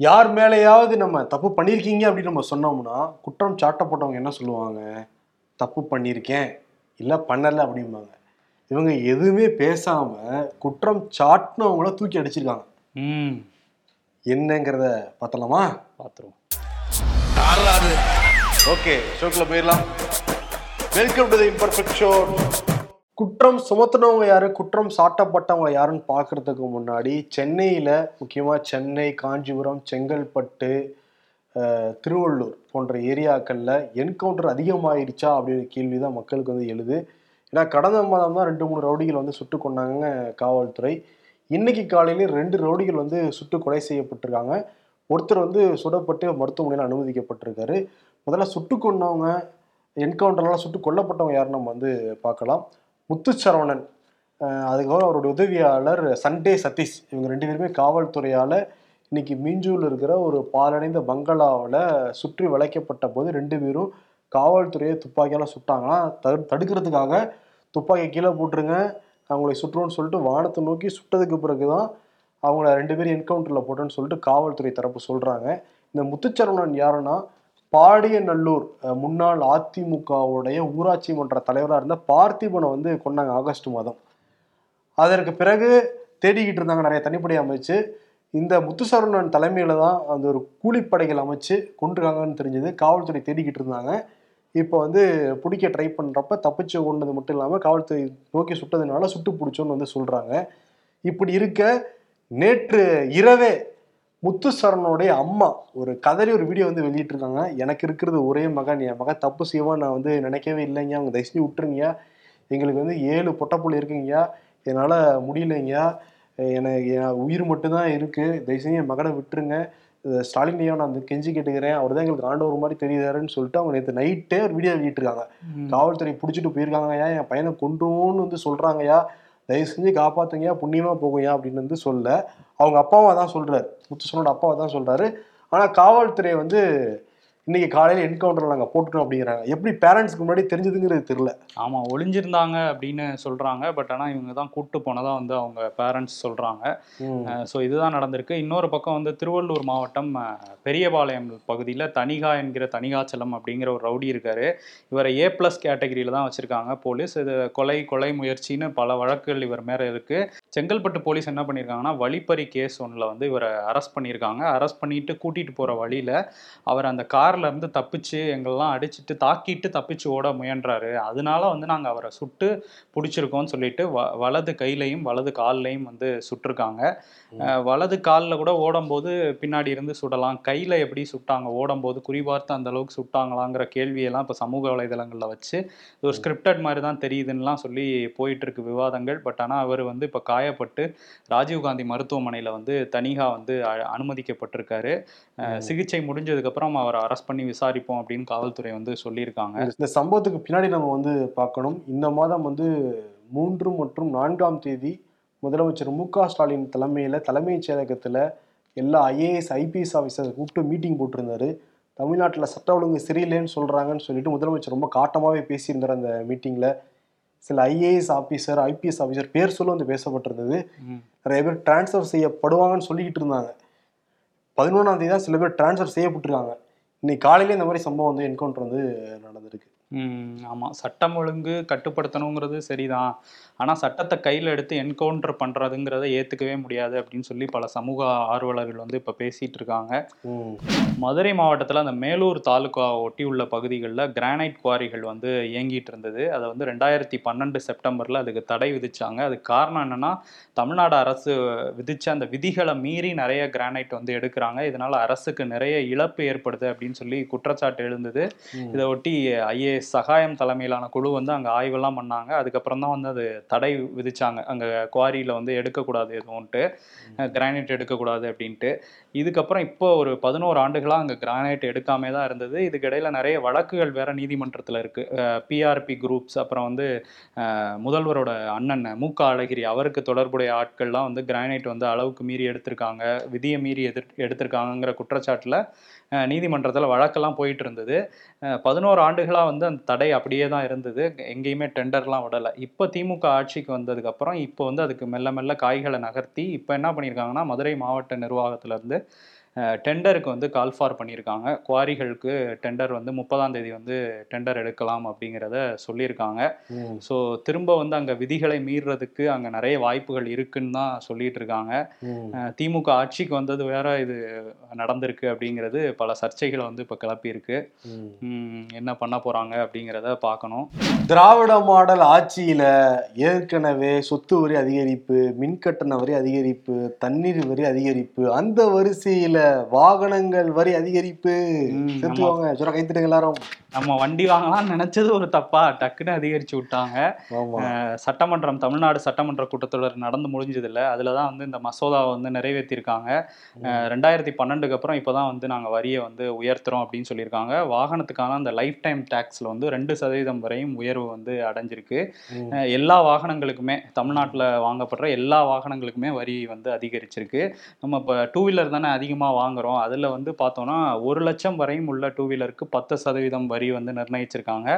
யார் மேலேயாவது நம்ம தப்பு பண்ணியிருக்கீங்க அப்படின்னு நம்ம சொன்னோம்னா குற்றம் சாட்டப்பட்டவங்க என்ன சொல்லுவாங்க? தப்பு பண்ணியிருக்கேன் இல்லை பண்ணலை அப்படிம்பாங்க. இவங்க எதுவுமே பேசாம குற்றம் சாட்டினவங்கள தூக்கி அடிச்சிருக்காங்க. ம். என்னங்கிறத பார்த்தலாமா பார்த்துருவோம். ஓகே ஷோக்குள்ள போயிடலாம். Welcome to the imperfect show குற்றம் சுமத்துனவங்க யாரு? குற்றம் சாட்டப்பட்டவங்க யாருன்னு பார்க்கறதுக்கு முன்னாடி சென்னையில் முக்கியமாக சென்னை காஞ்சிபுரம் செங்கல்பட்டு திருவள்ளூர் போன்ற ஏரியாக்களில் என்கவுண்டர் அதிகமாயிருச்சா அப்படிங்கிற கேள்வி தான் மக்களுக்கு வந்து எழுது. ஏன்னா கடந்த மாதம் தான் ரெண்டு மூணு ரவுடிகள் வந்து சுட்டு கொண்டாங்க காவல்துறை. இன்னைக்கு காலையில ரெண்டு ரவுடிகள் வந்து சுட்டு கொலை செய்யப்பட்டிருக்காங்க. ஒருத்தர் வந்து சுடப்பட்டு மருத்துவமனையில் அனுமதிக்கப்பட்டிருக்காரு. முதல்ல சுட்டு கொண்டவங்க என்கவுண்டர்லாம் சுட்டு கொல்லப்பட்டவங்க யாருன்னு நம்ம வந்து பார்க்கலாம். முத்துச்சரவணன் அதுக்கப்புறம் அவருடைய உதவியாளர் சண்டே சதீஷ். இவங்க ரெண்டு பேருமே காவல்துறையால் இன்னைக்கு மீஞ்சூரில் இருக்கிற ஒரு பாலடைந்த பங்களாவில் சுற்றி வளைக்கப்பட்ட போது ரெண்டு பேரும் காவல்துறையை துப்பாக்கியால் சுட்டாங்கன்னா தடு தடுக்கிறதுக்காக துப்பாக்கியை கீழே போட்டுருங்க அவங்களை சுற்றுவோன்னு சொல்லிட்டு வானத்தை நோக்கி சுட்டதுக்கு பிறகு தான் அவங்கள ரெண்டு பேரும் என்கவுண்டரில் போட்டோன்னு சொல்லிட்டு காவல்துறை தரப்பு சொல்கிறாங்க இந்த முத்துச்சரவணன் யாருன்னா பாடியநல்லூர் முன்னாள் அதிமுகவுடைய ஊராட்சி மன்ற தலைவராக இருந்த பார்த்திபனை வந்து கொண்டாங்க ஆகஸ்ட் மாதம். அதற்கு பிறகு தேடிக்கிட்டு இருந்தாங்க நிறைய தனிப்படை அமைச்சு. இந்த முத்துசரவணன் தலைமையில தான் அந்த ஒரு கூலிப்படைகள் அமைச்சு கொண்டிருக்காங்கன்னு தெரிஞ்சது. காவல்துறை தேடிக்கிட்டு இருந்தாங்க. இப்போ வந்து பிடிக்க ட்ரை பண்ணுறப்ப தப்பிச்சு கொண்டது மட்டும் இல்லாமல் காவல்துறை நோக்கி சுட்டதுனால சுட்டு பிடிச்சோன்னு வந்து சொல்கிறாங்க இப்படி இருக்க நேற்று இரவே முத்துசரனுடைய அம்மா ஒரு கதறி ஒரு வீடியோ வந்து வெளியிட்டிருக்காங்க. எனக்கு இருக்கிறது ஒரே மகன் என் மகன் தப்பு செய்வான் நான் வந்து நினைக்கவே இல்லைங்க. அவங்க தயவு செஞ்சு எங்களுக்கு வந்து ஏழு பொட்டப்புள்ள இருக்குங்கய்யா. என்னால் முடியலைங்கய்யா. எனக்கு என் உயிர் மட்டும்தான் இருக்குது தயவு செஞ்சு என் மகனை விட்டுருங்க. ஸ்டாலின் ஐயா நான் கெஞ்சி கேட்டுக்கிறேன். அவர் தான் எங்களுக்கு ஆண்டவர் மாதிரி தெரியுதாருன்னு சொல்லிட்டு அவங்க நேற்று நைட்டே ஒரு வீடியோ வெளியிட்டிருக்காங்க. காவல்துறை பிடிச்சிட்டு போயிருக்காங்கய்யா. என் பையனை கொன்றுவோன்னு வந்து சொல்றாங்கய்யா. தயவு செஞ்சு காப்பாற்றுங்கயா புண்ணியமா போகுங்கய்யா அப்படின்னு வந்து சொல்ல. அவங்க அப்பாவை தான் சொல்றாரு. முத்துசனோட அப்பாவை தான் சொல்றாரு. ஆனால் காவல்துறை வந்து இன்னைக்கு காலையில என்கவுண்டர் நாங்க போட்டுட்டோம் அப்படிங்கிறாங்க. எப்படி பேரண்ட்ஸ்க்கு முன்னாடி தெரிஞ்சதுங்கிறது தெரியல. ஆமாம் ஒளிஞ்சிருந்தாங்க அப்படின்னு சொல்கிறாங்க பட் ஆனால் இவங்க தான் கூட்டு போனதா வந்து அவங்க பேரண்ட்ஸ் சொல்கிறாங்க ஸோ இதுதான் நடந்திருக்கு. இன்னொரு பக்கம் வந்து திருவள்ளூர் மாவட்டம் பெரியபாளையம் பகுதியில் தனிகா என்கிற தனிகாச்சலம் அப்படிங்கிற ஒரு ரவுடி இருக்காரு. இவரை ஏ ப்ளஸ் கேட்டகரியில் தான் வச்சுருக்காங்க போலீஸ். இது கொலை கொலை முயற்சின்னு பல வழக்குகள் இவர் மேலே இருக்குது செங்கல்பட்டு போலீஸ் என்ன பண்ணியிருக்காங்கன்னா வழிப்பறி கேஸ் ஒன்றில் வந்து இவரை அரெஸ்ட் பண்ணியிருக்காங்க அரெஸ்ட் பண்ணிட்டு கூட்டிகிட்டு போகிற வழியில் அவர் அந்த கார்ல இருந்து தப்பிச்சு எங்களெல்லாம் அடிச்சிட்டு தாக்கிட்டு தப்பிச்சு ஓட முயன்றாரு. அதனால வந்து நாங்கள் அவரை சுட்டு பிடிச்சிருக்கோம்னு சொல்லிட்டு வ வலது கையிலையும் வலது கால்லையும் வந்து சுட்டிருக்காங்க. வலது காலில் கூட ஓடும்போது பின்னாடி இருந்து சுடலாம். கையில் எப்படி சுட்டாங்க ஓடும்போது குறிபார்த்து அந்த அளவுக்கு சுட்டாங்களாங்கிற கேள்வியெல்லாம் இப்போ சமூக வலைதளங்களில் வச்சு இது ஒரு ஸ்கிரிப்டட் மாதிரி தான் தெரியுதுன்னெலாம் சொல்லி போயிட்டு இருக்கு விவாதங்கள். பட் ஆனால் அவர் வந்து இப்போ காயப்பட்டு ராஜீவ்காந்தி மருத்துவமனையில் வந்து தனிகா வந்து அனுமதிக்கப்பட்டிருக்காரு. சிகிச்சை முடிஞ்சதுக்கப்புறம் அவரை அரெஸ்ட் பண்ணி விசாரிப்போம் அப்படின்னு காவல்துறை வந்து சொல்லியிருக்காங்க. இந்த சம்பவத்துக்கு பின்னாடி நம்ம வந்து பார்க்கணும். இந்த மாதம் வந்து மூன்று மற்றும் நான்காம் தேதி முதலமைச்சர் மு க ஸ்டாலின் தலைமையில் தலைமைச் செயலகத்தில் எல்லா ஐஏஎஸ் ஐபிஎஸ் ஆஃபீஸர் கூப்பிட்டு மீட்டிங் போட்டிருந்தாரு. தமிழ்நாட்டில் சட்ட ஒழுங்கு சரியில்லைன்னு சொல்கிறாங்கன்னு சொல்லிட்டு முதலமைச்சர் ரொம்ப காட்டமாகவே பேசியிருந்தார் அந்த மீட்டிங்கில் சில ஐஏஎஸ் ஆஃபீஸர் ஐபிஎஸ் ஆஃபீஸர் பேர் சொல்ல வந்து பேசப்பட்டிருந்தது. நிறைய பேர் டிரான்ஸ்ஃபர் செய்யப்படுவாங்கன்னு சொல்லிக்கிட்டு இருந்தாங்க. பதினொன்றாம் தேதி தான் சில பேர் டிரான்ஸ்ஃபர் செய்யப்பட்டிருக்காங்க. இன்னைக்கு காலையிலே இந்த மாதிரி சம்பவம் வந்து என்கவுண்டர் வந்து நடந்திருக்கு. ஆமாம் சட்டம் ஒழுங்கு கட்டுப்படுத்தணுங்கிறது சரிதான். ஆனால் சட்டத்தை கையில் எடுத்து என்கவுண்டர் பண்ணுறதுங்கிறத ஏற்றுக்கவே முடியாது அப்படின்னு சொல்லி பல சமூக ஆர்வலர்கள் வந்து இப்போ பேசிகிட்டு இருக்காங்க மதுரை மாவட்டத்தில் அந்த மேலூர் தாலுகா ஒட்டி உள்ள பகுதிகளில் கிரானைட் குவாரிகள் வந்து இயங்கிட்டு இருந்தது அதை வந்து ரெண்டாயிரத்தி பன்னெண்டு செப்டம்பரில் அதுக்கு தடை விதிச்சாங்க. அதுக்கு காரணம் என்னன்னா தமிழ்நாடு அரசு விதிச்ச அந்த விதிகளை மீறி நிறைய கிரானைட் வந்து எடுக்கிறாங்க. இதனால அரசுக்கு நிறைய இழப்பு ஏற்படுது அப்படின்னு சொல்லி குற்றச்சாட்டு எழுந்தது. இதை ஒட்டி ஐஏஎஸ் சகாயம் தலைமையிலான குழு வந்து அங்கே ஆய்வெல்லாம் பண்ணாங்க. அதுக்கப்புறம் தான் வந்து அது தடை விதிச்சாங்க. அங்கே குவாரியில் வந்து எடுக்கக்கூடாது எதுவும்ட்டு கிரானைட் எடுக்கக்கூடாது அப்படின்ட்டு. இதுக்கப்புறம் இப்போ ஒரு பதினோரு ஆண்டுகளாக அங்கே கிரானைட் எடுக்காமே தான் இருந்தது. இதுக்கு இடையில நிறைய வழக்குகள் வேற நீதிமன்றத்தில் இருக்கு. பிஆர்பி குரூப்ஸ் அப்புறம் வந்து முதல்வரோட அண்ணன் மு க அழகிரி அவருக்கு தொடர்புடைய ஆட்கள்லாம் வந்து கிரானைட் வந்து அளவுக்கு மீறி எடுத்திருக்காங்க. விதியை மீறி எதிர் எடுத்திருக்காங்கங்கிற குற்றச்சாட்டில் நீதிமன்றத்தில் வழக்கெல்லாம் போயிட்டு இருந்தது. பதினோரு ஆண்டுகளாக வந்து அந்த தடை அப்படியே தான் இருந்தது. எங்கேயுமே டெண்டர்லாம் விடலை. இப்போ திமுக ஆட்சிக்கு வந்ததுக்கப்புறம் இப்போ வந்து அதுக்கு மெல்ல மெல்ல காய்களை நகர்த்தி இப்போ என்ன பண்ணியிருக்காங்கன்னா மதுரை மாவட்ட நிர்வாகத்திலேருந்து டெண்டருக்கு வந்து கால் ஃபார் பண்ணியிருக்காங்க. குவாரிகளுக்கு டெண்டர் வந்து முப்பதாம் தேதி வந்து டெண்டர் எடுக்கலாம் அப்படிங்கிறத சொல்லியிருக்காங்க. ஸோ திரும்ப வந்து அங்கே விதிகளை மீறுறதுக்கு அங்கே நிறைய வாய்ப்புகள் இருக்குன்னு தான் சொல்லிட்டு இருக்காங்க திமுக ஆட்சிக்கு வந்தது வேற இது நடந்திருக்கு அப்படிங்கிறது பல சர்ச்சைகளை வந்து இப்போ கிளப்பியிருக்கு. என்ன பண்ண போறாங்க அப்படிங்கிறத பார்க்கணும். திராவிட மாடல் ஆட்சியில ஏற்கனவே சொத்து வரி அதிகரிப்பு மின்கட்டண வரி அதிகரிப்பு தண்ணீர் வரி அதிகரிப்பு அந்த வரிசையில வாகனங்கள் வரி அதிகரிப்பு சேர்த்துவாங்க சொல்ல கைத்துட்டுங்க எல்லாரும். நம்ம வண்டி வாங்கலாம்னு நினைச்சது ஒரு தப்பா. டக்குன்னு அதிகரிச்சு விட்டாங்க. சட்டமன்றம் தமிழ்நாடு சட்டமன்ற கூட்டத்தொடர் நடந்து முடிஞ்சதில்ல. அதில் தான் வந்து இந்த மசோதாவை வந்து நிறைவேற்றியிருக்காங்க ரெண்டாயிரத்தி பன்னெண்டுக்கு அப்புறம் இப்போ தான் வந்து நாங்கள் வரியை வந்து உயர்த்துறோம் அப்படின்னு சொல்லியிருக்காங்க. வாகனத்துக்கான அந்த லைஃப் டைம் டேக்ஸில் வந்து ரெண்டு சதவீதம் வரையும் உயர்வு வந்து அடைஞ்சிருக்கு. எல்லா வாகனங்களுக்குமே தமிழ்நாட்டில் வாங்கப்படுற எல்லா வாகனங்களுக்குமே வரி வந்து அதிகரிச்சிருக்கு. நம்ம இப்போ டூ வீலர் தானே அதிகமாக வாங்குறோம். அதில் வந்து பார்த்தோம்னா ஒரு லட்சம் வரையும் உள்ள டூ வீலருக்கு பத்து சதவீதம் வரி வந்து நிர்ணயிச்சிருக்காங்க.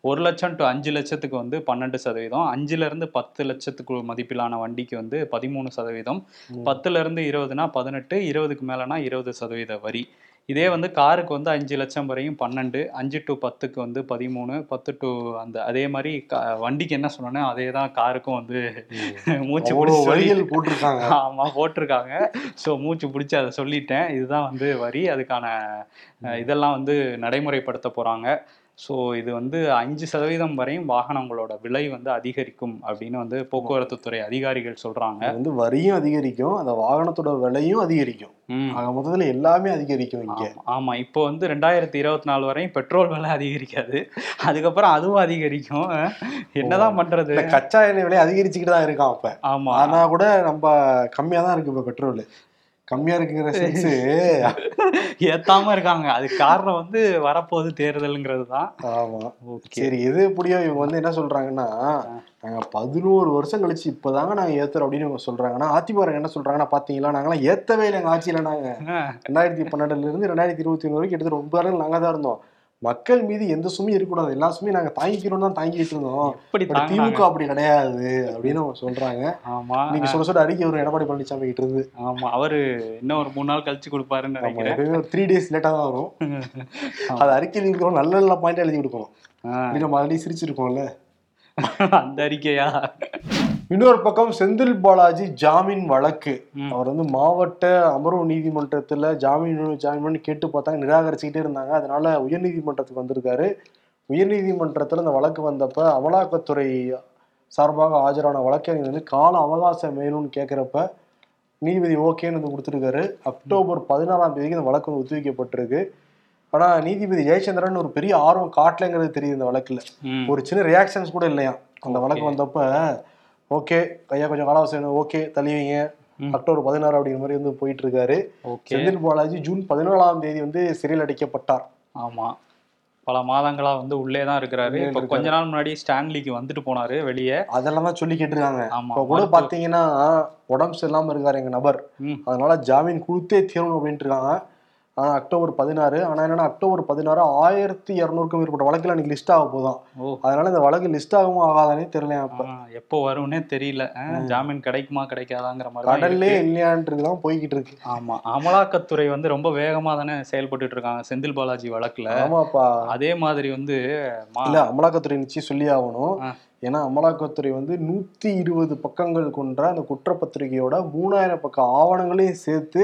ஒரு லட்சம் டு அஞ்சு லட்சத்துக்கு வந்து பன்னெண்டு சதவீதம். அஞ்சுல இருந்து பத்து லட்சத்துக்கு மதிப்பிலான வண்டிக்கு வந்து பதிமூணு சதவீதம். ம். பத்துல இருந்து இருபதுனா பதினெட்டு இருபதுக்கு மேலனா இருபது சதவீத வரி. இதே வந்து காருக்கு வந்து அஞ்சு லட்சம் வரையும் பன்னெண்டு அஞ்சு டு பத்துக்கு வந்து பதிமூணு பத்து டு அந்த அதே மாதிரி வண்டிக்கு என்ன சொன்னோன்னே அதே தான் காருக்கும் வந்து மூச்சு வரிகள் போட்டிருக்காங்க. ஆமா போட்டிருக்காங்க. ஸோ மூச்சு பிடிச்சி அதை சொல்லிட்டேன். இதுதான் வந்து வரி. அதுக்கான இதெல்லாம் வந்து நடைமுறைப்படுத்த போறாங்க. ஸோ இது வந்து அஞ்சு சதவீதம் வரையும் வாகனங்களோட விலை வந்து அதிகரிக்கும் அப்படின்னு வந்து போக்குவரத்து துறை அதிகாரிகள் சொல்றாங்க. வந்து வரியும் அதிகரிக்கும் அந்த வாகனத்தோட விலையும் அதிகரிக்கும். ஆக மொத்தத்துல எல்லாமே அதிகரிக்கும் இங்க. ஆமா. ஆமா. இப்போ வந்து ரெண்டாயிரத்தி இருபத்தி நாலு வரையும் பெட்ரோல் விலை அதிகரிக்காது. அதுக்கப்புறம் அதுவும் அதிகரிக்கும். என்னதான் பண்றது? கச்சா எண்ணெய் விலை அதிகரிச்சுக்கிட்டு தான் இருக்கான் அப்ப ஆமா. ஆனா கூட நம்ம கம்மியா தான் இருக்கு இப்ப பெட்ரோல். கம்மியா இருக்குங்கிற சென்ஸ் ஏத்தாம இருக்காங்க. அதுக்கு காரணம் வந்து வரப்போகுது தேர்தலுங்கிறது தான் ஆமா சரி எது எப்படியோ இவங்க வந்து என்ன சொல்றாங்கன்னா நாங்க பதினோரு வருஷம் கழிச்சு இப்பதாங்க நாங்க ஏத்துறோம் அப்படின்னு இவங்க சொல்றாங்கன்னா அதிமுக என்ன சொல்றாங்கன்னா பாத்தீங்களா நாங்களாம் ஏத்தவே இல்லை எங்க ஆட்சியில நாங்க. ரெண்டாயிரத்தி பன்னெண்டுல இருந்து ரெண்டாயிரத்தி இருபத்தி ஒண்ணு வரைக்கும் கிட்டத்தட்ட ஒன்பது ஆண்டுகள் நாங்க தான் இருந்தோம். மக்கள் மீது எந்த சுமையும் இருக்கக்கூடாது. எல்லா சுமையும் நாங்க தாங்கிக்கிறோம் தான் தாங்கிட்டு இருந்தோம்? திமுக அப்படி கிடையாது அப்படின்னு அவங்க சொல்றாங்க. ஆமா. நீங்க சொல்ல சொல்ல அறிக்கை வரும் எடப்பாடி பழனிசாமி கிட்ட இருந்து. ஆமா. அவரு இன்னும் ஒரு மூணு நாள் கழிச்சு கொடுப்பாருன்னு நினைக்கிறேன். ஒரு த்ரீ டேஸ் லேட்டா தான் வரும். அது அறிக்கையில் இருக்கிறோம் நல்ல நல்ல பாயிண்ட் எழுதி கொடுக்கணும். நம்ம ஆல்ரெடி சிரிச்சிருக்கோம்ல அந்த அறிக்கையா? இன்னொரு பக்கம் செந்தில் பாலாஜி ஜாமீன் வழக்கு. அவர் வந்து மாவட்ட அமர்வு நீதிமன்றத்துல ஜாமீன் ஜாமீன் கேட்டு பார்த்தாங்க நிராகரிச்சுக்கிட்டே இருந்தாங்க. அதனால உயர்நீதிமன்றத்துக்கு வந்திருக்காரு. உயர்நீதிமன்றத்துல இந்த வழக்கு வந்தப்ப அமலாக்கத்துறை சார்பாக ஆஜரான வழக்கறிஞர் வந்து கால அவகாசம் வேணும்னு கேட்குறப்ப நீதிபதி ஓகேன்னு வந்து கொடுத்துருக்காரு. அக்டோபர் பதினாறாம் தேதிக்கு இந்த வழக்கு வந்து ஒத்திவைக்கப்பட்டிருக்கு. ஆனா நீதிபதி ஜெயச்சந்திரன் ஒரு பெரிய ஆர்வம் காட்டலைங்கிறது தெரியுது இந்த வழக்குல. ஒரு சின்ன ரியாக்ஷன்ஸ் கூட இல்லையா அந்த வழக்கு. வந்தப்ப ஓகே. கையா கொஞ்சம் காலாவசம் ஓகே. தள்ளிவீங்க. அக்டோபர் பதினாறு அப்படிங்கிற மாதிரி வந்து போயிட்டு இருக்காரு செந்தில் பாலாஜி ஜூன் பதினாலாம் தேதி வந்து சிறையில் அடைக்கப்பட்டார். ஆமா. பல மாதங்களா வந்து உள்ளே தான் இருக்கிறாரு. இப்ப. கொஞ்ச நாள் முன்னாடி ஸ்டான்லிக்கு வந்துட்டு போனாரு வெளியே. அதெல்லாம் தான் சொல்லி கேட்டிருக்காங்க. இப்ப கூட பாத்தீங்கன்னா உடம்பு சரியில்லாம இருக்காரு எங்க நபர். அதனால ஜாமீன் கொடுத்தே தீரணும் அப்படின்ட்டு இருக்காங்க. ஆனா அக்டோபர் பதினாறு. ஆனா என்னன்னா அக்டோபர் பதினாறு ஆயிரத்தி இருநூறுக்கும் மேற்பட்ட வழக்குல இன்னைக்கு லிஸ்ட் ஆக போதும் அதனால இந்த வழக்கு லிஸ்ட் ஆகுமா ஆகாதானே தெரியல அப்ப. எப்போ வரும்னே தெரியல. ஜாமீன் கிடைக்குமா கிடைக்காதாங்கிற மாதிரி தான் கடல்லே இருக்கு. இல்லையான்றதுதான் போய்கிட்டு இருக்கு. ஆமா அமலாக்கத்துறை வந்து ரொம்ப வேகமா தானே செயல்பட்டுட்டு இருக்காங்க செந்தில் பாலாஜி வழக்குல. ஆமாப்பா. அதே மாதிரி வந்து இல்ல அமலாக்கத்துறை நிச்சயம் சொல்லி ஆகணும். ஏன்னா அமலாக்கத்துறை வந்து நூத்தி இருபது பக்கங்கள் கொண்ட அந்த குற்றப்பத்திரிகையோட மூணாயிரம் பக்க ஆவணங்களையும் சேர்த்து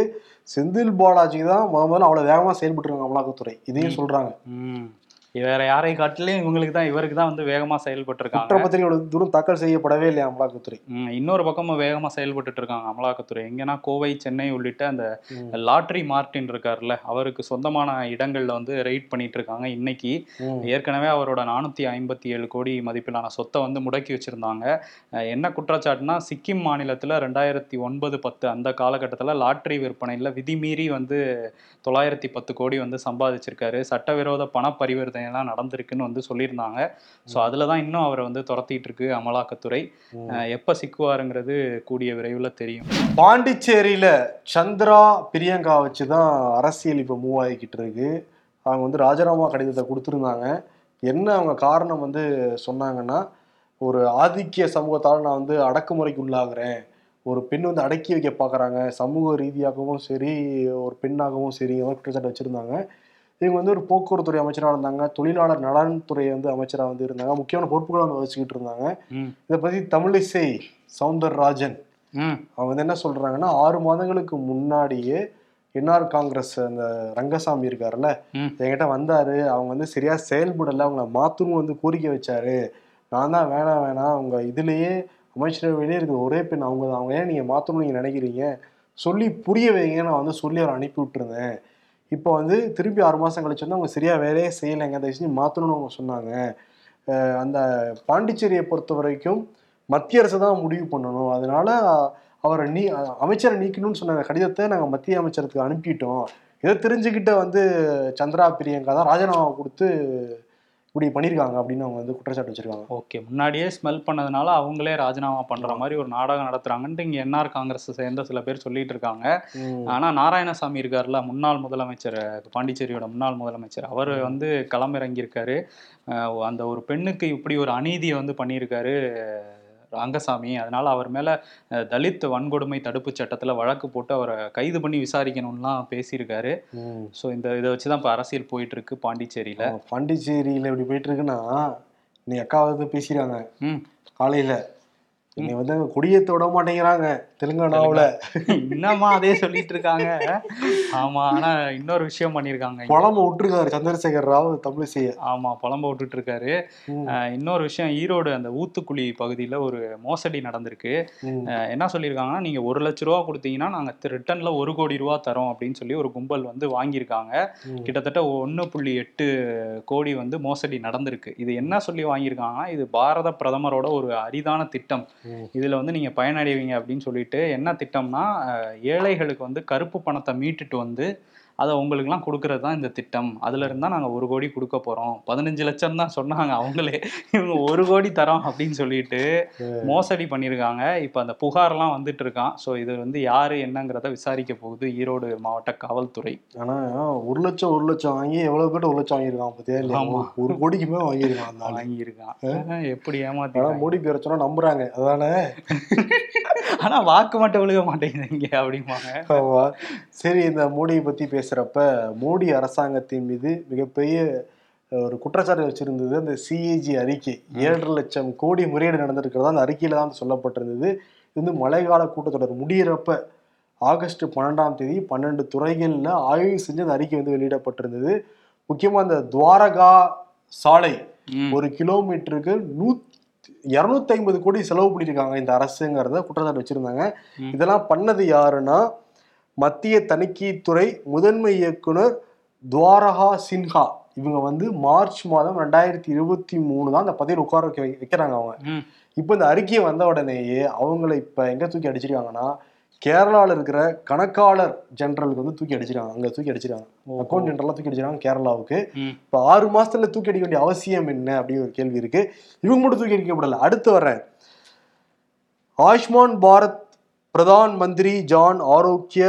செந்தில் பாலாஜி தான் முத முதல்ல அவ்வளவு வேகமா செயல்பட்டு இருக்காங்க அமலாக்கத்துறை. இதையும் சொல்றாங்க. ம். வேற யாரை காட்டிலும் இவங்களுக்கு தான் இவருக்கு தான் வந்து வேகமா செயல்பட்டு இருக்காங்க குற்றப்பத்திரிகையோட தூரம் தாக்கல் செய்யப்படவே இல்லையா அமலாக்கத்துறை? இன்னொரு பக்கமும் வேகமா செயல்பட்டுட்டு இருக்காங்க அமலாக்கத்துறை. எங்கன்னா கோவை சென்னை உள்ளிட்ட அந்த. லாட்ரி மார்டின் இருக்கார்ல அவருக்கு சொந்தமான இடங்கள்ல வந்து ரெய்ட் பண்ணிட்டு இருக்காங்க இன்னைக்கு. ஏற்கனவே அவரோட நானூத்தி ஐம்பத்தி ஏழு கோடி மதிப்பிலான சொத்தை வந்து முடக்கி வச்சிருந்தாங்க. என்ன குற்றச்சாட்டுனா சிக்கிம் மாநிலத்துல ரெண்டாயிரத்தி ஒன்பது பத்து அந்த காலகட்டத்துல லாட்ரி விற்பனையில விதிமீறி வந்து தொள்ளாயிரத்தி பத்து கோடி வந்து சம்பாதிச்சிருக்காரு. சட்டவிரோத பண பரிவர்த்தனை எல்லாம் நடந்திருக்குன்னு வந்து சொல்லியிருந்தாங்க. ஸோ அதுல தான் இன்னும் அவரை வந்து துரத்திட்டு இருக்கு அமலாக்கத்துறை எப்ப சிக்குவாருங்கிறது கூடிய விரைவில் தெரியும். பாண்டிச்சேரியில சந்திரா பிரியங்கா வச்சுதான் அரசியல் இப்ப மூவ் ஆகிக்கிட்டு இருக்கு. அவங்க வந்து ராஜினாமா கடிதத்தை கொடுத்துருந்தாங்க. என்ன அவங்க காரணம் வந்து சொன்னாங்கன்னா ஒரு ஆதிக்கிய சமூகத்தால் நான் வந்து அடக்குமுறைக்கு உள்ளாகிறேன். ஒரு பெண் வந்து அடக்கி வைக்க பார்க்குறாங்க சமூக ரீதியாகவும் சரி ஒரு பெண்ணாகவும் சரி குற்றச்சாட்டு வச்சுருந்தாங்க. இவங்க வந்து ஒரு போக்குவரத்துறை அமைச்சராக இருந்தாங்க தொழிலாளர் நலன்துறை வந்து அமைச்சராக வந்து இருந்தாங்க முக்கியமான பொறுப்புகளை வந்து வச்சுக்கிட்டு இருந்தாங்க. இதை பற்றி தமிழிசை சவுந்தரராஜன் அவங்க வந்து என்ன சொல்றாங்கன்னா ஆறு மாதங்களுக்கு முன்னாடியே என்ஆர் காங்கிரஸ் அந்த ரங்கசாமி இருக்காருல்ல. என்கிட்ட வந்தாரு. அவங்க வந்து சரியா செயல்படல அவங்கள மாத்தணும் வந்து கோரிக்கை வச்சாரு. நான் தான் வேணாம் வேணாம். அவங்க இதுலயே அமைச்சரவையிலே இருக்கிற ஒரே பெண் அவங்க அவங்க ஏன் நீங்க மாத்தணும்னு நீங்க நினைக்கிறீங்க? சொல்லி புரிய வைங்க நான் வந்து சொல்லி அவரை அனுப்பி விட்டுருந்தேன். இப்போ வந்து திருப்பி ஆறு மாதம் கழிச்சு வந்து அவங்க சரியாக வேலையே செய்யலைங்க. தயவு செஞ்சு மாற்றணும்னு அவங்க சொன்னாங்க. அந்த பாண்டிச்சேரியை பொறுத்த வரைக்கும் மத்திய அரசு தான் முடிவு பண்ணணும். அதனால அவரை நீ அமைச்சரை நீக்கணும்னு சொன்ன கடிதத்தை நாங்கள் மத்திய அமைச்சருக்கு அனுப்பிட்டோம். இதை தெரிஞ்சுக்கிட்ட வந்து சந்திரா பிரியங்கா தான் ராஜினாமா கொடுத்து இப்படி பண்ணியிருக்காங்க அப்படின்னு அவங்க வந்து குற்றச்சாட்டு வச்சிருக்காங்க. ஓகே முன்னாடியே ஸ்மெல் பண்ணதுனால அவங்களே ராஜினாமா பண்ற மாதிரி ஒரு நாடகம் நடத்துறாங்கன்ட்டு இங்க என்ஆர் காங்கிரஸ் சேர்ந்த சில பேர் சொல்லிட்டு இருக்காங்க. ஆனா நாராயணசாமி இருக்கார்ல முன்னாள் முதலமைச்சர் பாண்டிச்சேரியோட முன்னாள் முதலமைச்சர் அவர் வந்து களமிறங்கியிருக்காரு. அந்த ஒரு பெண்ணுக்கு இப்படி ஒரு அநீதியை வந்து பண்ணியிருக்காரு. ரங்கசாமி அதனால அவர் மேல தலித் வன்கொடுமை தடுப்பு சட்டத்துல வழக்கு போட்டு அவரை கைது பண்ணி விசாரிக்கணும்லாம் பேசியிருக்காரு. ஸோ இந்த இதை வச்சு தான் இப்போ அரசியல் போயிட்டு இருக்கு பாண்டிச்சேரியில பாண்டிச்சேரியில இப்படி போயிட்டு இருக்குன்னா நீ அக்கா வந்து பேசிடுறாங்க ம். காலையில. நீ வந்து கொடியேத்த விட மாட்டேங்கிறாங்க. தெலுங்கானாவுல. இன்னமா அதே சொல்லிட்டு இருக்காங்க ஆமா ஆனா இன்னொரு விஷயம் பண்ணியிருக்காங்க இங்க. புலம்ப விட்டுருக்காரு சந்திரசேகர் ராவ் தமிழிசைய. ஆமா புலம்ப விட்டுட்டு இருக்காரு இன்னொரு விஷயம் ஈரோடு அந்த ஊத்துக்குழி பகுதியில ஒரு மோசடி நடந்திருக்கு. என்ன சொல்லியிருக்காங்கன்னா நீங்க ஒரு லட்ச ரூபா கொடுத்தீங்கன்னா நாங்க ரிட்டர்ன்ல ஒரு கோடி ரூபா தரோம் அப்படின்னு சொல்லி ஒரு கும்பல் வந்து வாங்கியிருக்காங்க. கிட்டத்தட்ட ஒன்று புள்ளி எட்டு கோடி வந்து மோசடி நடந்திருக்கு. இது என்ன சொல்லி வாங்கியிருக்காங்கன்னா இது பாரத பிரதமரோட ஒரு அரிதான திட்டம். இதுல வந்து நீங்க பயனடைவீங்க அப்படின்னு சொல்லிட்டு என்ன திட்டம்னா ஏழைகளுக்கு வந்து கருப்பு பணத்தை மீட்டுட்டு வந்து அதை உங்களுக்குலாம் கொடுக்கறது தான் இந்த திட்டம். அதுல இருந்தா நாங்க ஒரு கோடி கொடுக்க போறோம். பதினஞ்சு லட்சம் தான் சொன்னாங்க அவங்களே. இவங்க ஒரு கோடி தரோம் அப்படின்னு சொல்லிட்டு மோசடி பண்ணியிருக்காங்க இப்போ அந்த புகார்லாம் வந்துட்டு இருக்கான். ஸோ இது வந்து யாரு என்னங்கிறத விசாரிக்க போகுது ஈரோடு மாவட்ட காவல்துறை. ஆனா ஒரு லட்சம் ஒரு லட்சம் வாங்கி எவ்வளவு பேர் ஒரு லட்சம் வாங்கியிருக்கான் இல்லையா? ஆமா. ஒரு கோடிக்கு மேல வாங்கியிருக்கான். வாங்கியிருக்கான் எப்படி ஏமாத்தி மோடி பேரை சொன்னா நம்புறாங்க. அதானே? ஆனா வாக்கு மட்டும் விழுக மாட்டேங்குதுங்க அப்படிம்பாங்க. ஆமா. சரி இந்த மோடியை பத்தி பேசுறப்ப மோடி அரசாங்கத்தின் மீது மிகப்பெரிய ஒரு குற்றச்சாட்டு வச்சிருந்தது அந்த சிஏஜி அறிக்கை. ஏழரை லட்சம் கோடி முறையீடு நடந்திருக்கிறதா அந்த அறிக்கையில தான் சொல்லப்பட்டிருந்தது. இது வந்து மழைக்கால கூட்டத்தொடர் முடியிறப்ப ஆகஸ்ட் பன்னெண்டாம் தேதி பன்னெண்டு துறைகள்ல ஆய்வு செஞ்சு அந்த அறிக்கை வந்து வெளியிடப்பட்டிருந்தது. முக்கியமா அந்த துவாரகா சாலை. ஒரு கிலோமீட்டருக்கு நூத் இரநூத்தி ஐம்பது கோடி செலவு பண்ணியிருக்காங்க இந்த அரசுங்கிறத குற்றச்சாட்டு வச்சிருந்தாங்க. இதெல்லாம் பண்ணது யாருன்னா மத்திய தணிக்கைத்துறை முதன்மை இயக்குனர் துவாரகா சின்ஹா இவங்க வந்து மார்ச் மாதம் ரெண்டாயிரத்தி இருபத்தி மூணு தான் அந்த பதவியில் உட்கார வைக்க வைக்கிறாங்க அவங்க. இப்போ இந்த அறிக்கை வந்த உடனேயே அவங்கள இப்ப எங்க தூக்கி அடிச்சிருக்காங்கன்னா கேரளால இருக்கிற கணக்காளர் ஜெனரலுக்கு வந்து தூக்கி அடிச்சிருக்காங்க அங்க தூக்கி அடிச்சிருக்காங்க அக்கௌண்ட் ஜெனரலா தூக்கி அடிச்சிருக்காங்க கேரளாவுக்கு. இப்போ ஆறு மாசத்துல தூக்கி அடிக்க வேண்டிய அவசியம் என்ன அப்படின்னு ஒரு கேள்வி இருக்கு. இவங்க மட்டும் தூக்கி அடிக்கப்படல அடுத்து வர்றேன். ஆயுஷ்மான் பாரத் பிரதான் மந்திரி ஜான் ஆரோக்கிய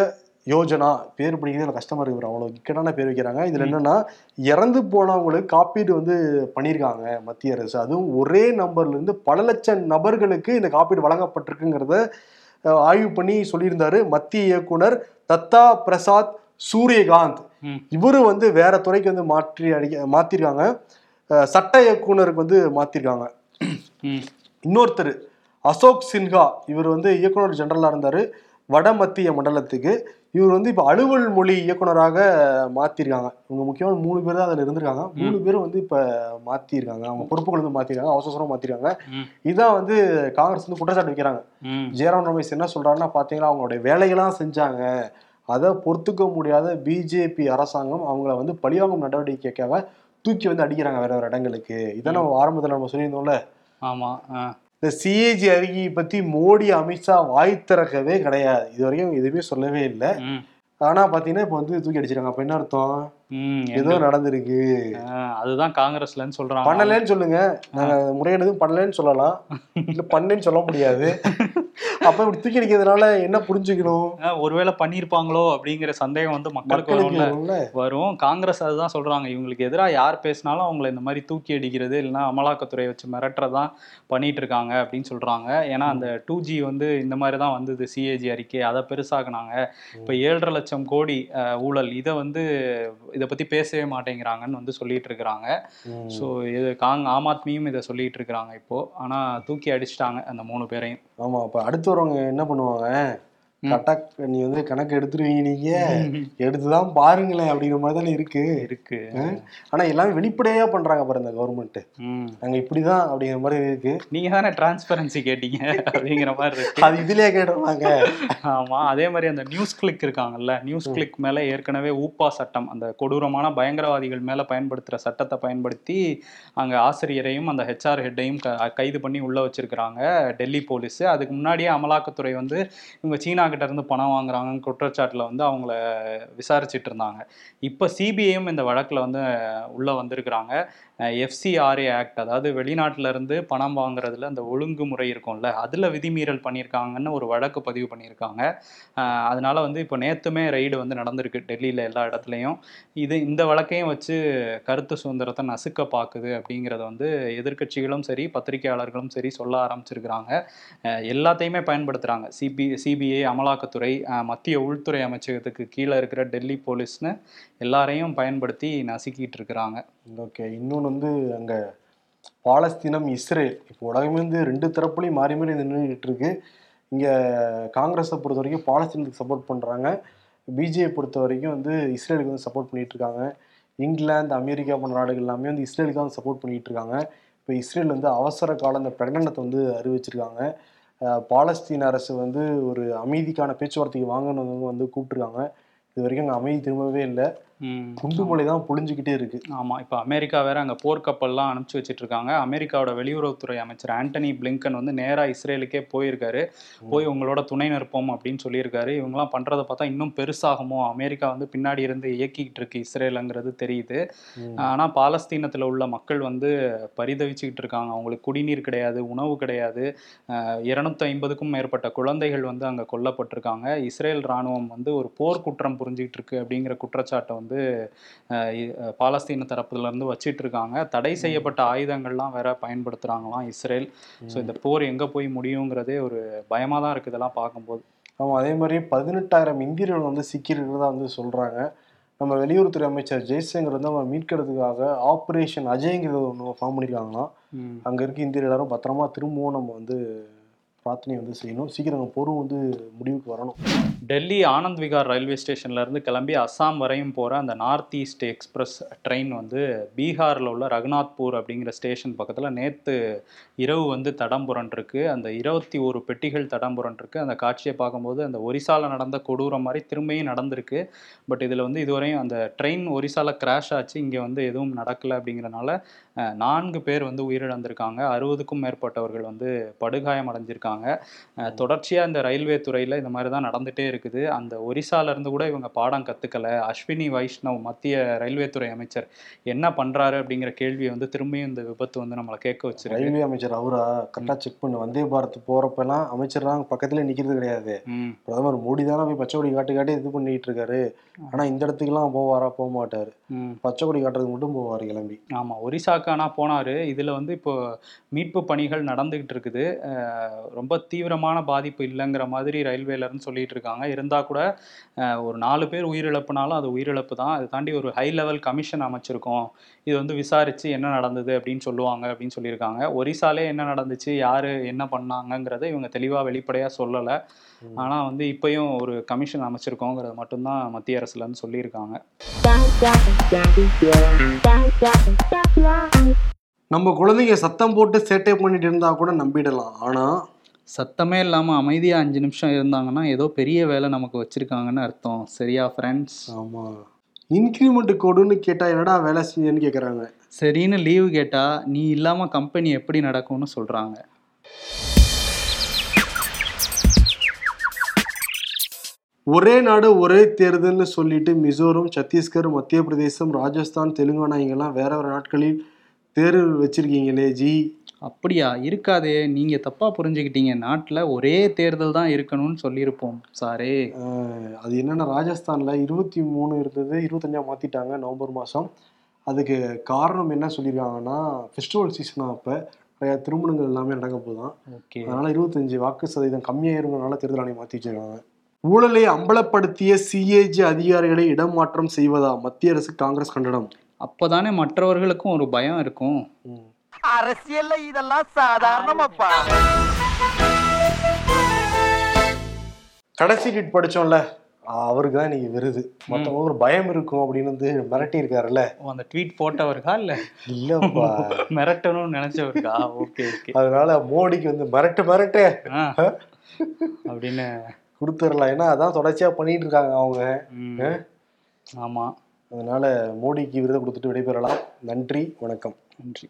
யோஜனா. பேர் படிக்கிறது கஷ்டமா இருக்கு அவ்வளோ இக்கட்டான பேர் வைக்கிறாங்க. இதுல என்னன்னா இறந்து போனவங்களுக்கு காப்பீடு வந்து பண்ணியிருக்காங்க மத்திய அரசு. அதுவும் ஒரே நம்பர்ல இருந்து பல லட்சம் நபர்களுக்கு இந்த காப்பீடு வழங்கப்பட்டிருக்குங்கிறத ஆய்வு பண்ணி சொல்லியிருந்தாரு மத்திய இயக்குனர் தத்தா பிரசாத் சூரியகாந்த். இவரு வந்து வேற துறைக்கு வந்து மாற்றி அடிக்க மாத்திருக்காங்க சட்ட இயக்குனருக்கு வந்து மாத்திருக்காங்க. இன்னொருத்தர் அசோக் சின்ஹா இவர் வந்து இயக்குனர் ஜெனரலா இருந்தாரு வட மத்திய மண்டலத்துக்கு இவர் வந்து இப்போ அலுவல் மொழி இயக்குனராக மாத்திருக்காங்க. இவங்க முக்கியமான மூணு பேர் தான் அதில் இருந்திருக்காங்க. மூணு பேரும் வந்து இப்போ மாத்திருக்காங்க. அவங்க பொறுப்புகள் வந்து மாத்திருக்காங்க. அவசர அவசரமா மாத்திருக்காங்க. ம். இதான் வந்து காங்கிரஸ் வந்து குற்றச்சாட்டு வைக்கிறாங்க. ஜெயராம் ரமேஷ் என்ன சொல்றாருன்னா பாத்தீங்கன்னா அவங்களுடைய வேலைகள்லாம் செஞ்சாங்க. அதை பொறுத்துக்க முடியாத பிஜேபி அரசாங்கம் அவங்கள வந்து பழிவாங்கும் நடவடிக்கைக்காக தூக்கி வந்து அடிக்கிறாங்க வேற வேற இடங்களுக்கு. இதை நம்ம ஆரம்பத்துல நம்ம சொல்லியிருந்தோம்ல. ஆமா ஆ. இந்த சிஏஜி அறிக்கையை பத்தி மோடி அமித்ஷா வாய் திறக்கவே கிடையாது. இது வரைக்கும் எதுவுமே சொல்லவே இல்லை. ஆனா பாத்தீங்கன்னா இப்ப வந்து தூக்கி அடிச்சிருக்காங்க. அப்ப என்ன அர்த்தம். ஏதோ நடந்திருக்கு. அதுதான் காங்கிரஸ்லன்னு சொல்றாங்க. பண்ணலன்னு சொல்லுங்க. நாங்க முறையான எதுவும் பண்ணலன்னு சொல்லலாம். இல்ல பண்ணேன்னு சொல்ல முடியாது. அப்ப இப்படி தூக்கி அடிக்கிறதுனால என்ன புரிஞ்சுக்கணும்? ஒருவேளை பண்ணியிருப்பாங்களோ அப்படிங்கிற சந்தேகம் வந்து மக்களுக்கு வரும்ல. வரும். காங்கிரஸ் அதுதான் சொல்றாங்க. இவங்களுக்கு எதிராக யார் பேசினாலும் அவங்கள இந்த மாதிரி தூக்கி அடிக்கிறது இல்லைன்னா அமலாக்கத்துறை வச்சு மிரட்டுறதான் பண்ணிட்டு இருக்காங்க அப்படின்னு சொல்றாங்க. ஏன்னா அந்த டூ ஜி வந்து இந்த மாதிரி தான் வந்தது. சிஏஜி அறிக்கை அதை பெருசாக்குனாங்க. இப்போ ஏழரை லட்சம் கோடி ஊழல் இதை வந்து இதை பத்தி பேசவே மாட்டேங்கிறாங்கன்னு வந்து சொல்லிட்டு இருக்கிறாங்க. ஸோ இது காங் ஆம் ஆத்மியும் இதை சொல்லிட்டு இருக்கிறாங்க இப்போ. ஆனா தூக்கி அடிச்சிட்டாங்க அந்த மூணு பேரையும். ஆமா அப்ப அடுத்து வரவங்க என்ன பண்ணுவாங்க? கட்டா நீ வந்து கணக்கு எடுத்துருவீங்க நீங்க. எடுத்துதான் பாருங்களேன் அப்படிங்கிற மாதிரி தானே இருக்கு. இருக்கு. ஆனா எல்லாமே வெளிப்படையா பண்றாங்க பாரு இந்த கவர்மெண்ட். நாங்க இப்படிதான் அப்படிங்கிற மாதிரி இருக்கு. நீங்க தானே டிரான்ஸ்பரன்சி கேட்டீங்க அப்படிங்கிற மாதிரி இருக்கு. அது இதுலயே கேட்டுறாங்க ஆமா அதே மாதிரி அந்த நியூஸ் கிளிக் இருக்காங்கல்ல நியூஸ் கிளிக் மேல ஏற்கனவே ஊப்பா சட்டம் அந்த கொடூரமான பயங்கரவாதிகள் மேல பயன்படுத்துற சட்டத்தை பயன்படுத்தி அங்க ஆசிரியரையும் அந்த ஹெச்ஆர் ஹெட்டையும் கைது பண்ணி உள்ள வச்சிருக்கிறாங்க டெல்லி போலீஸ். அதுக்கு முன்னாடியே அமலாக்கத்துறை வந்து இவங்க சீனா கிட்ட இருந்து பணம் வாங்குறாங்கன்னு குற்றச்சாட்டில் வந்து அவங்கள விசாரிச்சிட்டு இருந்தாங்க. இப்போ சிபிஐயும் இந்த வழக்கில் வந்து உள்ளே வந்திருக்கிறாங்க. எஃப்சிஆர்ஏ ஆக்ட் அதாவது வெளிநாட்டிலேருந்து பணம் வாங்குறதுல அந்த ஒழுங்குமுறை இருக்கும்ல அதில் விதிமீறல் பண்ணியிருக்காங்கன்னு ஒரு வழக்கு பதிவு பண்ணியிருக்காங்க. அதனால் வந்து இப்போ நேற்றுமே ரைடு வந்து நடந்திருக்கு டெல்லியில் எல்லா இடத்துலையும். இது இந்த வழக்கையும் வச்சு கருத்து சுதந்திரத்தை நசுக்க பார்க்குது அப்படிங்கிறத வந்து எதிர்க்கட்சிகளும் சரி பத்திரிகையாளர்களும் சரி சொல்ல ஆரம்பிச்சிருக்கிறாங்க. எல்லாத்தையுமே பயன்படுத்துகிறாங்க சிபி சிபிஐ அமலாக்கத்துறை மத்திய உள்துறை அமைச்சகத்துக்கு கீழே இருக்கிற டெல்லி போலீஸ்னு எல்லாரையும் பயன்படுத்தி நசுக்கிட்டு இருக்கிறாங்க. ஓகே இன்னும் இன்னொன்று வந்து அங்கே பாலஸ்தீனம் இஸ்ரேல் இப்போ உலகமே வந்து ரெண்டு தரப்புலையும் மாறி மாறி நின்றுட்டு இருக்கு. இங்கே காங்கிரஸை பொறுத்த வரைக்கும் பாலஸ்தீனத்துக்கு சப்போர்ட் பண்ணுறாங்க பிஜேபி பொறுத்த வரைக்கும் வந்து இஸ்ரேலுக்கு வந்து சப்போர்ட் பண்ணிகிட்டு இருக்காங்க. இங்கிலாந்து அமெரிக்கா போன்ற நாடுகள் எல்லாமே வந்து இஸ்ரேலுக்கு தான் சப்போர்ட் பண்ணிகிட்டு இருக்காங்க. இப்போ இஸ்ரேல் வந்து அவசர கால இந்த பிரகடனத்தை வந்து அறிவிச்சிருக்காங்க. பாலஸ்தீன் பாலஸ்தீன அரசு வந்து ஒரு அமைதிக்கான பேச்சுவார்த்தைக்கு வாங்கணும் வந்து கூப்பிட்டுருக்காங்க. இது வரைக்கும் அங்கே அமைதி திரும்பவே இல்லை. ம். குண்டுமலை தான் பொழிஞ்சுக்கிட்டே இருக்கு. ஆமா இப்போ அமெரிக்கா வேற அங்க போர்க்கப்பல்லாம் அனுப்பிச்சு வச்சிட்டு இருக்காங்க அமெரிக்காவோட வெளியுறவுத்துறை அமைச்சர் ஆண்டனி பிளிங்கன் வந்து நேரா இஸ்ரேலுக்கே போயிருக்காரு. போய் உங்களோட துணை நிற்போம் அப்படின்னு சொல்லியிருக்காரு. இவங்கெல்லாம் பண்றதை பார்த்தா இன்னும் பெருசாகுமோ? அமெரிக்கா வந்து பின்னாடி இருந்து இயக்கிக்கிட்டு இருக்கு இஸ்ரேலுங்கிறது தெரியுது. ம். ஆனா பாலஸ்தீனத்துல உள்ள மக்கள் வந்து பரிதவிச்சுக்கிட்டு இருக்காங்க. அவங்களுக்கு குடிநீர் கிடையாது உணவு கிடையாது. இருநூத்தி ஐம்பதுக்கும் மேற்பட்ட குழந்தைகள் வந்து அங்க கொல்லப்பட்டிருக்காங்க. இஸ்ரேல் ராணுவம் வந்து ஒரு போர் குற்றம் புரிஞ்சுக்கிட்டு இருக்கு அப்படிங்கிற குற்றச்சாட்டை வந்து அஹ் பாலஸ்தீன தரப்புல இருந்து வச்சிட்டு இருக்காங்க தடை செய்யப்பட்ட ஆயுதங்கள்லாம் வேற பயன்படுத்துறாங்களாம் இஸ்ரேல். ஸோ இந்த போர் எங்க போய் முடியுங்கிறதே ஒரு பயமா தான் இருக்கு இதெல்லாம் பார்க்கும்போது. ஆமாம் அதே மாதிரி பதினெட்டாயிரம் இந்தியர்கள் வந்து சிக்கியிருக்கிறதா வந்து சொல்றாங்க. நம்ம வெளியுறவுத்துறை அமைச்சர் ஜெய்சங்கர் வந்து அவங்க மீட்கிறதுக்காக ஆப்ரேஷன் அஜய்ங்கிறது ஒன்று ஃபார்ம் பண்ணியிருக்காங்களாம். அங்க இருக்க இந்தியர் எல்லாரும் பத்திரமா திரும்பவும் நம்ம வந்து பிரார்த்தனை வந்து செய்யணும். சீக்கிரம் அங்க போரும் வந்து முடிவுக்கு வரணும். டெல்லி ஆனந்த் விகார் ரயில்வே ஸ்டேஷன்லேருந்து கிளம்பி அஸ்ஸாம் வரையும் போகிற அந்த நார்த் ஈஸ்ட் எக்ஸ்பிரஸ் ட்ரெயின் வந்து பீகாரில் உள்ள ரகுநாத்பூர் அப்படிங்கிற ஸ்டேஷன் பக்கத்தில் நேற்று இரவு வந்து தடம் புரண்டிருக்கு அந்த இருபத்தி ஒரு பெட்டிகள் தடம் புரண்டிருக்கு அந்த காட்சியை பார்க்கும்போது அந்த ஒரிசாவில் நடந்த கொடூரம் மாதிரி திரும்பியும் நடந்திருக்கு. பட் இதில் வந்து இதுவரையும் அந்த ட்ரெயின் ஒரிசாவில் கிராஷ் ஆச்சு. இங்கே வந்து எதுவும் நடக்கலை அப்படிங்கறனால நான்கு பேர் வந்து உயிரிழந்திருக்காங்க. அறுபதுக்கும் மேற்பட்டவர்கள் வந்து படுகாயம் அடைஞ்சிருக்காங்க அஹ், தொடர்ச்சியா இந்த ரயில்வே துறையில இந்த மாதிரி தான் நடந்துட்டே இருக்குது. அந்த ஒரிசால இருந்து கூட இவங்க பாடம் கத்துக்கல. அஸ்வினி வைஷ்ணவ் மத்திய ரயில்வே துறை அமைச்சர் என்ன பண்றாரு அப்படிங்கிற கேள்வியை வந்து திரும்பியும் இந்த விபத்து வந்து நம்மளை கேட்க வச்சிருக்கு. ரயில்வே அமைச்சர் அவரா கரெக்டாக செக் பண்ணு. வந்தே பாரத் போறப்பெல்லாம் அமைச்சர்லாம் பக்கத்துல நிக்கிறது கிடையாது. பிரதமர் மோடி தானே போய் பச்சை கொடி காட்டி காட்டி இது பண்ணிட்டு இருக்காரு. ஆனா இந்த இடத்துக்குலாம் போவாரா போக மாட்டாரு. பச்சை கொடி காட்டுறதுக்கு மட்டும் போவாரு கிளம்பி. ஆமா. ஒரிசாக்கு ஆனா போனாரு. இதுல வந்து இப்போ மீட்பு பணிகள் நடந்துகிட்டு இருக்குது. ரொம்ப தீவிரமான பாதிப்பு இல்லைங்கிற மாதிரி ரயில்வேல இருந்து சொல்லிட்டு இருக்காங்க இருந்தா கூட ஒரு நாலு பேர் உயிரிழப்புனாலும் அது உயிரிழப்பு தான். அதை தாண்டி ஒரு ஹை லெவல் கமிஷன் அமைச்சிருக்கோம். இது வந்து விசாரிச்சு என்ன நடந்தது அப்படின்னு சொல்லுவாங்க அப்படின்னு சொல்லியிருக்காங்க. ஒரிசாலே என்ன நடந்துச்சு யாரு என்ன பண்ணாங்கங்கிறத இவங்க தெளிவா வெளிப்படையா சொல்லலை. ம். ஆனா வந்து இப்பயும் ஒரு கமிஷன் அமைச்சிருக்கோங்கிறது மட்டும்தான் மத்திய அரசுல இருந்து சொல்லியிருக்காங்க. நம்ம குழந்தைங்க சத்தம் போட்டு சேட்டை பண்ணிட்டு இருந்தா கூட நம்பிடலாம். ஆனா சத்தமே இல்லாமல் அமைதியாக அஞ்சு நிமிஷம் இருந்தாங்கன்னா ஏதோ பெரிய வேலை நமக்கு வச்சுருக்காங்கன்னு அர்த்தம். சரியா ஃப்ரெண்ட்ஸ் ஆமா. இன்க்ரிமெண்ட் கொடுன்னு கேட்டா என்னடா வேலை செஞ்சேன்னு கேக்குறாங்க. சரின்னு லீவு கேட்டால் நீ இல்லாமல் கம்பெனி எப்படி நடக்கும்னு சொல்கிறாங்க ஒரே நாடு ஒரே தேர்தல்னு சொல்லிட்டு மிசோரம் சத்தீஸ்கர் மத்திய பிரதேசம் ராஜஸ்தான் தெலுங்கானா இங்கெல்லாம் வேற வேற நாட்களில் தேர்தல் வச்சிருக்கீங்களே ஜி. அப்படியா? இருக்காதே. நீங்க தப்பா புரிஞ்சுக்கிட்டீங்க. நாட்டுல ஒரே தேர்தல் தான் இருக்கணும்னு சொல்லியிருப்போம். சாரே. அது என்னன்னா ராஜஸ்தான்ல இருபத்தி மூணு இருந்தது இருபத்தஞ்சா மாத்திட்டாங்க நவம்பர் மாசம். அதுக்கு காரணம் என்ன சொல்லியிருக்காங்கன்னா ஃபெஸ்டிவல் சீசனா அப்ப நிறைய திருமணங்கள் எல்லாமே நடக்க போதான் ஓகே. அதனால இருபத்தஞ்சு வாக்கு சதவீதம் கம்மியாயிருந்தனால தேர்தல் ஆணையம் மாத்தி வச்சிருக்காங்க. ஊழலை அம்பலப்படுத்திய சிஏஜி அதிகாரிகளை இடமாற்றம் செய்வதா மத்திய அரசு காங்கிரஸ் கண்டனம்? அப்பதானே மற்றவர்களுக்கும் ஒரு பயம் இருக்கும். அரசியல்ல இதெல்லாம் சாதாரணமாப்பா. கடைசி டீட் படிச்சோம்ல அவருக்கு தான் இன்னைக்கு விருது. மற்றவங்க ஒரு பயம் இருக்கும் அப்படின்னு வந்து மிரட்டி இருக்காருல்ல அந்த ட்வீட் போட்டவருக்கா இல்ல? இல்லப்பா. மிரட்டணும்னு நினைச்சவருக்கா? Okay okay. அதனால மோடிக்கு வந்து மிரட்டு மிரட்டு. அப்படின்னு. கொடுத்துடலாம். ஏன்னா அதான் தொடர்ச்சியா பண்ணிட்டு இருக்காங்க அவங்க. ஆமா. அதனால மோடிக்கு விருதை கொடுத்துட்டு விடைபெறலாம். நன்றி வணக்கம். நன்றி.